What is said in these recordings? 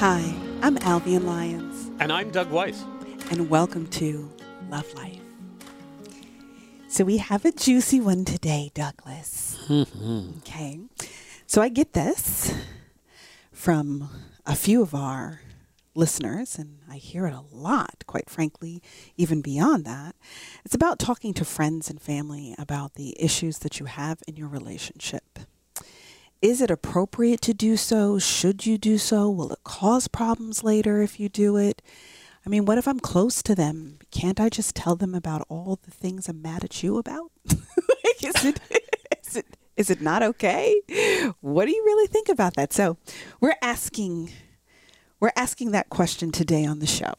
Hi, I'm Alvin Lyons, And I'm Doug Weiss. and welcome to Love Life. So, we have a juicy one today, Douglas. Mm-hmm. Okay. So, I get this from a few of our listeners, and I hear it a lot, quite frankly, even beyond that. It's about talking to friends and family about the issues that you have in your relationship. Is it appropriate to do so? Should you do so? Will it cause problems later if you do it? I mean, what if I'm close to them? Can't I just tell them about all the things I'm mad at you about? like, is it, is it is it not okay? What do you really think about that? So, we're asking we're asking that question today on the show.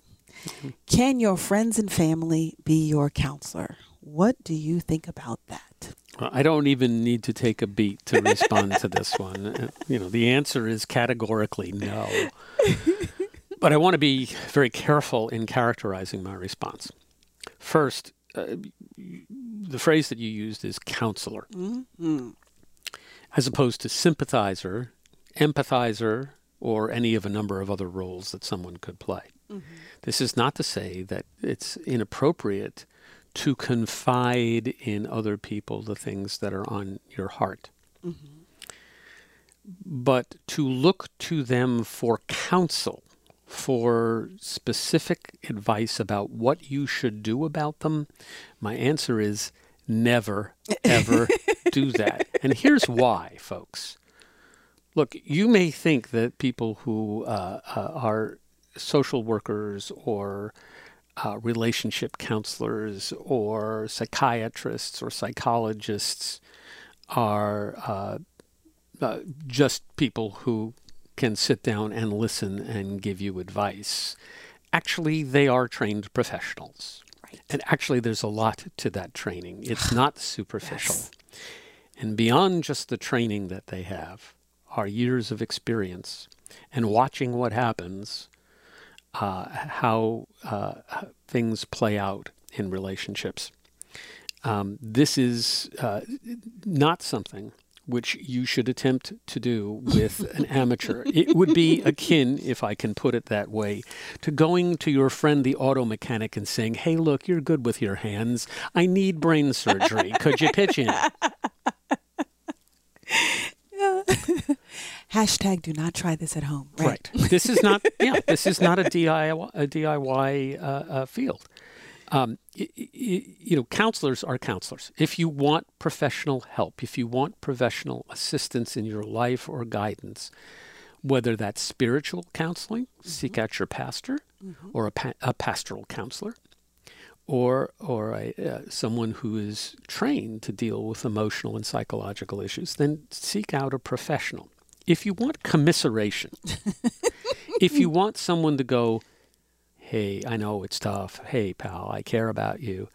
Mm-hmm. Can your friends and family be your counselor? What do you think about that? I don't even need to take a beat to respond to this one. Uh, You know, the answer is categorically no. but I want to be very careful in characterizing my response. First, uh, the phrase that you used is counselor, as opposed to sympathizer, empathizer, or any of a number of other roles that someone could play. This is not to say that it's inappropriate to confide in other people the things that are on your heart. But to look to them for counsel, for specific advice about what you should do about them, my answer is never, ever do that. And here's why, folks. Look, you may think that people who uh, uh, are social workers or uh, relationship counselors or psychiatrists or psychologists are uh, uh, just people who can sit down and listen and give you advice. Actually, they are trained professionals. Right. And actually, there's a lot to that training. It's not superficial. And beyond just the training that they have are years of experience and watching what happens, uh, how uh, things play out in relationships. Um, this is uh, not something which you should attempt to do with an amateur. It would be akin, if I can put it that way, to going to your friend the auto mechanic and saying, Hey, look, you're good with your hands. I need brain surgery. Could you pitch in? Hashtag do not try this at home. Right. this is not. Yeah. This is not a DIY a DIY uh, uh, field. Um, y- y- y- you know, counselors are counselors. If you want professional help, if you want professional assistance in your life or guidance, whether that's spiritual counseling, seek out your pastor, or a, pa- a pastoral counselor, or or a, uh, someone who is trained to deal with emotional and psychological issues, then seek out a professional. If you want commiseration, if you want someone to go, hey, I know it's tough. Hey, pal, I care about you.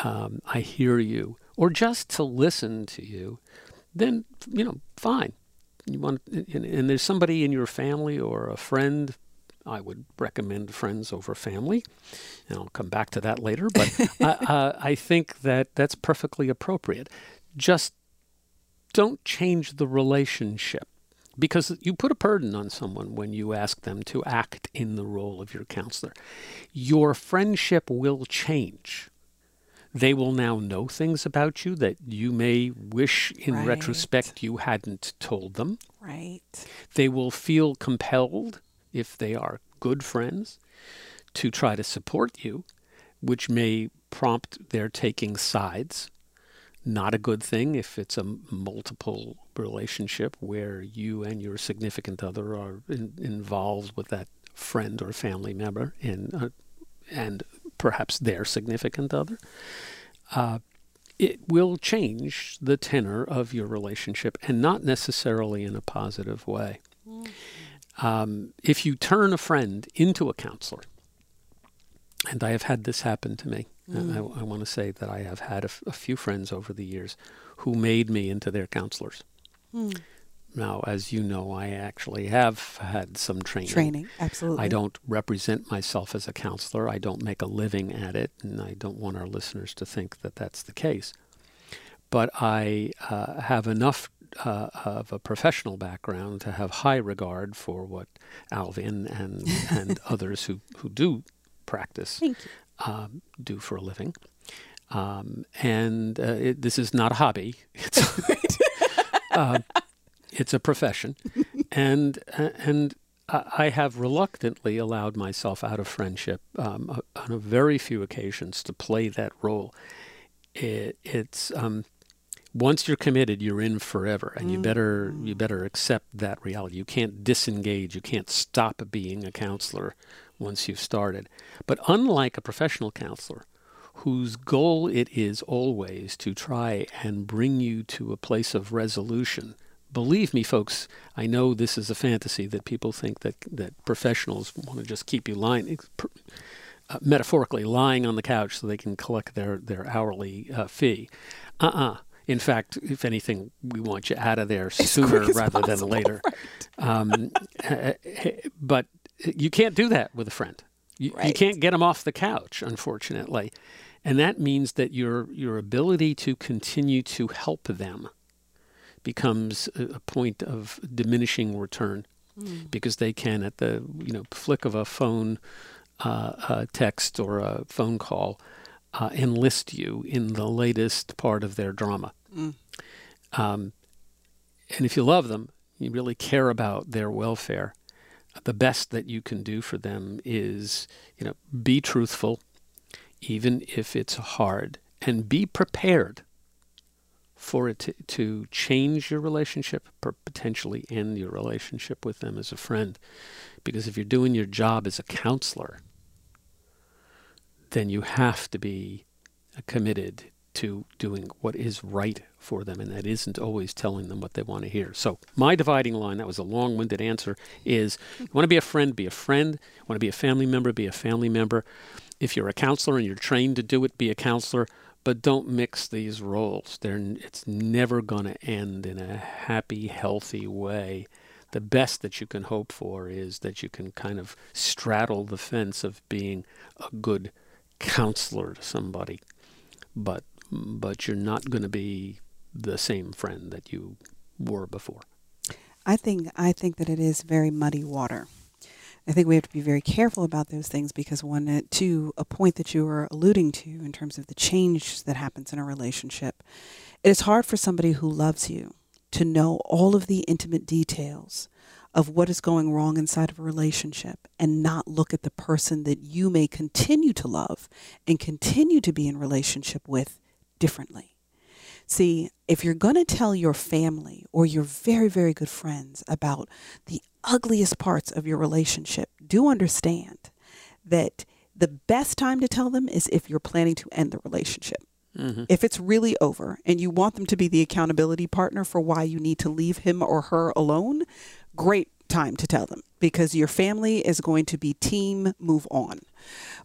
Um, I hear you. Or just to listen to you, then, you know, fine. You want, and, and there's somebody in your family or a friend. I would recommend friends over family, and I'll come back to that later. But I, uh, I think that that's perfectly appropriate. Just don't change the relationship because you put a burden on someone when you ask them to act in the role of your counselor. Your friendship will change. They will now know things about you that you may wish in Right. retrospect you hadn't told them. Right. They will feel compelled, if they are good friends, to try to support you, which may prompt their taking sides. Not a good thing if it's a multiple relationship where you and your significant other are in, involved with that friend or family member and, uh, and perhaps their significant other. Uh, it will change the tenor of your relationship and not necessarily in a positive way. Um, if you turn a friend into a counselor, and I have had this happen to me, and I, I want to say that I have had a, f- a few friends over the years who made me into their counselors. Now, as you know, I actually have had some training. Training. Absolutely. I don't represent myself as a counselor. I don't make a living at it, and I don't want our listeners to think that that's the case. But I uh, have enough uh, of a professional background to have high regard for what Alvin and and others who who do practice um, do for a living. Um, and uh, it, this is not a hobby. It's, uh, it's a profession, and uh, and I have reluctantly allowed myself out of friendship um, on a very few occasions to play that role. It, it's um, once you're committed, you're in forever, and you better you mm. better accept that reality. You can't disengage. You can't stop being a counselor once you've started. But unlike a professional counselor, whose goal it is always to try and bring you to a place of resolution. Believe me, folks, I know this is a fantasy that people think that, that professionals want to just keep you lying, uh, metaphorically lying on the couch so they can collect their, their hourly uh, fee. Uh uh-uh. uh In fact, if anything, we want you out of there as sooner rather possible, than later. Right. Um, but you can't do that with a friend. You, right. you can't get them off the couch, unfortunately. And that means that your, your ability to continue to help them becomes a, point of diminishing return mm. because they can, at the you know flick of a phone uh, a text or a phone call, uh, enlist you in the latest part of their drama. Mm. Um, and if you love them, you really care about their welfare. The best that you can do for them is, you know, be truthful, even if it's hard, and be prepared for it to, to change your relationship, potentially end your relationship with them as a friend. Because if you're doing your job as a counselor, then you have to be committed to doing what is right for them, and that isn't always telling them what they want to hear. So, my dividing line, that was a long winded answer, is you want to be a friend, be a friend. Want to be a family member, be a family member. If you're a counselor and you're trained to do it, be a counselor. But don't mix these roles. They're, it's never going to end in a happy, healthy way. The best that you can hope for is that you can kind of straddle the fence of being a good counselor to somebody, but but you're not going to be the same friend that you were before. I think I think that it is very muddy water. I think we have to be very careful about those things because one, uh, to a point that you were alluding to in terms of the change that happens in a relationship, it is hard for somebody who loves you to know all of the intimate details of what is going wrong inside of a relationship and not look at the person that you may continue to love and continue to be in relationship with differently. See, if you're going to tell your family or your very, very good friends about the ugliest parts of your relationship, do understand that the best time to tell them is if you're planning to end the relationship. Mm-hmm. If it's really over and you want them to be the accountability partner for why you need to leave him or her alone, great time to tell them because your family is going to be team move on.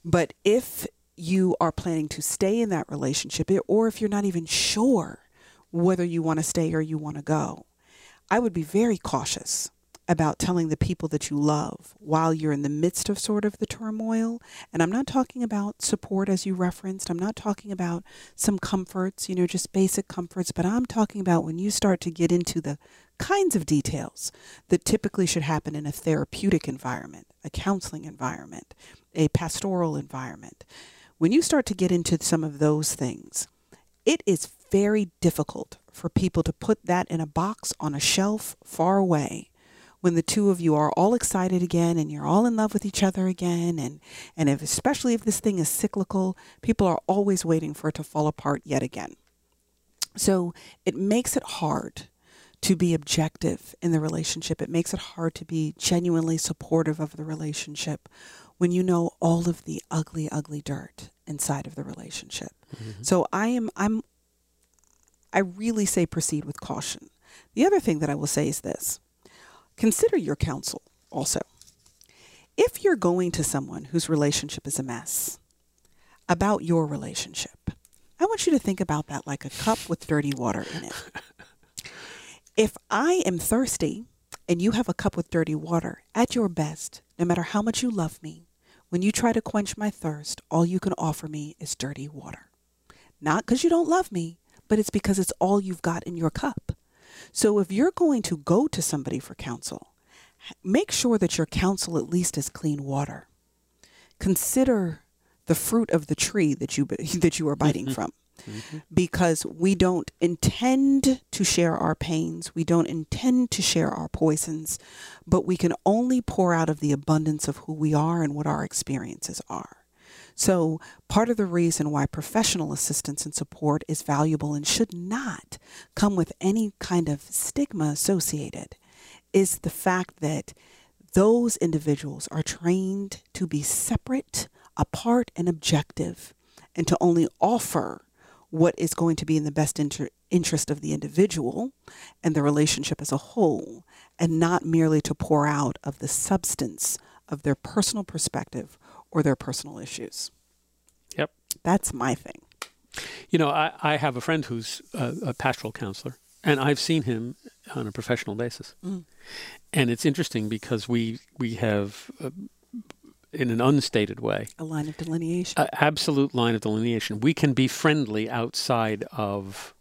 But if you are planning to stay in that relationship or if you're not even sure whether you want to stay or you want to go, I would be very cautious about telling the people that you love while you're in the midst of sort of the turmoil. And I'm not talking about support as you referenced. I'm not talking about some comforts, you know, just basic comforts, but I'm talking about when you start to get into the kinds of details that typically should happen in a therapeutic environment, a counseling environment, a pastoral environment. When you start to get into some of those things, it is very difficult for people to put that in a box on a shelf far away when the two of you are all excited again and you're all in love with each other again and and if especially if this thing is cyclical people are always waiting for it to fall apart yet again. So it makes it hard to be objective in the relationship. It makes it hard to be genuinely supportive of the relationship when you know all of the ugly ugly dirt inside of the relationship. Mm-hmm. so i am i'm i really say proceed with caution. The other thing that i will say is this Consider your counsel also. If you're going to someone whose relationship is a mess about your relationship, I want you to think about that like a cup with dirty water in it. If I am thirsty and you have a cup with dirty water, at your best, no matter how much you love me, when you try to quench my thirst, all you can offer me is dirty water. Not because you don't love me, but it's because it's all you've got in your cup. So if you're going to go to somebody for counsel, make sure that your counsel at least is clean water. Consider the fruit of the tree that you that you are biting mm-hmm. from. Mm-hmm. Because we don't intend to share our pains, we don't intend to share our poisons, but we can only pour out of the abundance of who we are and what our experiences are. So, part of the reason why professional assistance and support is valuable and should not come with any kind of stigma associated is the fact that those individuals are trained to be separate, apart, and objective, and to only offer what is going to be in the best inter- interest of the individual and the relationship as a whole, and not merely to pour out of the substance of their personal perspective or their personal issues. Yep. That's my thing. You know, I, I have a friend who's a, a pastoral counselor, and I've seen him on a professional basis. Mm. And it's interesting because we we have, uh, in an unstated way, a line of delineation, an absolute line of delineation. We can be friendly outside of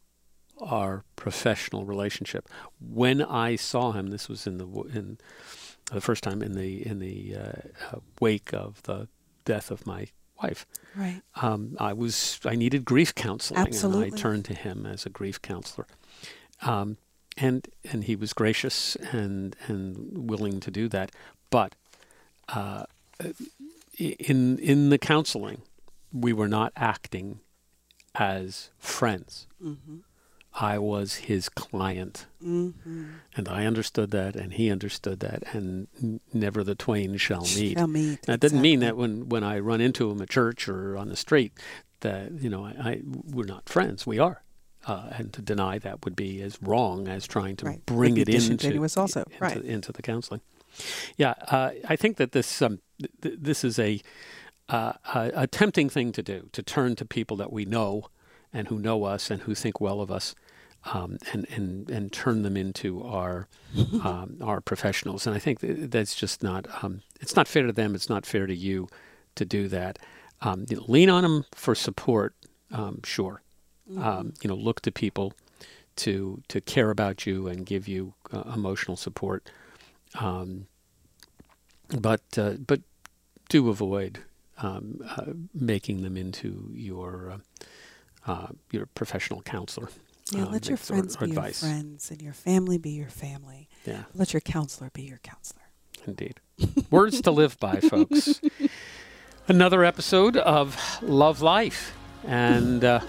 our professional relationship. When I saw him, this was in the in the first time in the in the uh, uh, wake of the death of my wife. Right. Um, I was I needed grief counseling, Absolutely. and I turned to him as a grief counselor. Um, and and he was gracious and and willing to do that. But uh, in in the counseling, we were not acting as friends. Mm-hmm. I was his client, mm-hmm. and I understood that, and he understood that, and never the twain shall meet. Shall meet. That exactly. doesn't mean that when when I run into him at church or on the street, that you know I, I we're not friends. We are. Uh, and to deny that would be as wrong as trying to right. bring it into, also. into, right. into the counseling. Yeah, uh, I think that this um, th- this is a, uh, a, a tempting thing to do to turn to people that we know and who know us and who think well of us, um, and and and turn them into our um, our professionals. And I think that's just not um, it's not fair to them. It's not fair to you to do that. Um, you know, lean on them for support, um, sure, Mm-hmm. Um, you know, look to people to to care about you and give you uh, emotional support. Um, but uh, but do avoid um, uh, making them into your uh, your professional counselor. Yeah, let your friends or, or be advice. your friends and your family be your family. Yeah. Let your counselor be your counselor. Indeed. Words to live by, folks. Another episode of Love Life. And uh,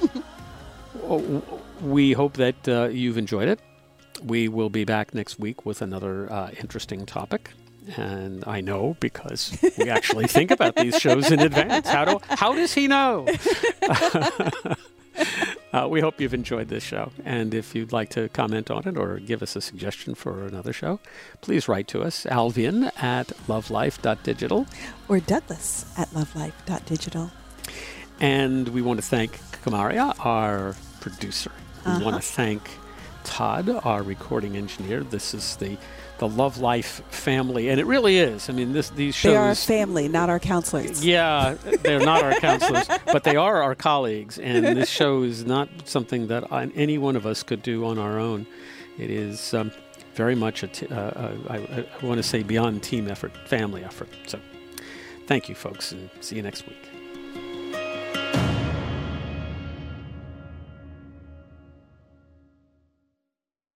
we hope that uh, you've enjoyed it. We will be back next week with another uh, interesting topic. And I know because we actually think about these shows in advance. How do how does he know? uh, we hope you've enjoyed this show. And if you'd like to comment on it or give us a suggestion for another show, please write to us, Alvin at lovelife.digital. Or Douglas at lovelife.digital. And we want to thank Kamaria, our producer. We uh-huh. want to thank Todd, our recording engineer. This is the the Love Life family, and it really is. I mean, this these shows. They are family, not our counselors. Yeah, they're not our counselors, but they are our colleagues, and this show is not something that any one of us could do on our own. It is um, very much a, t- uh, uh, I, I want to say beyond team effort, family effort. So, thank you, folks, and see you next week.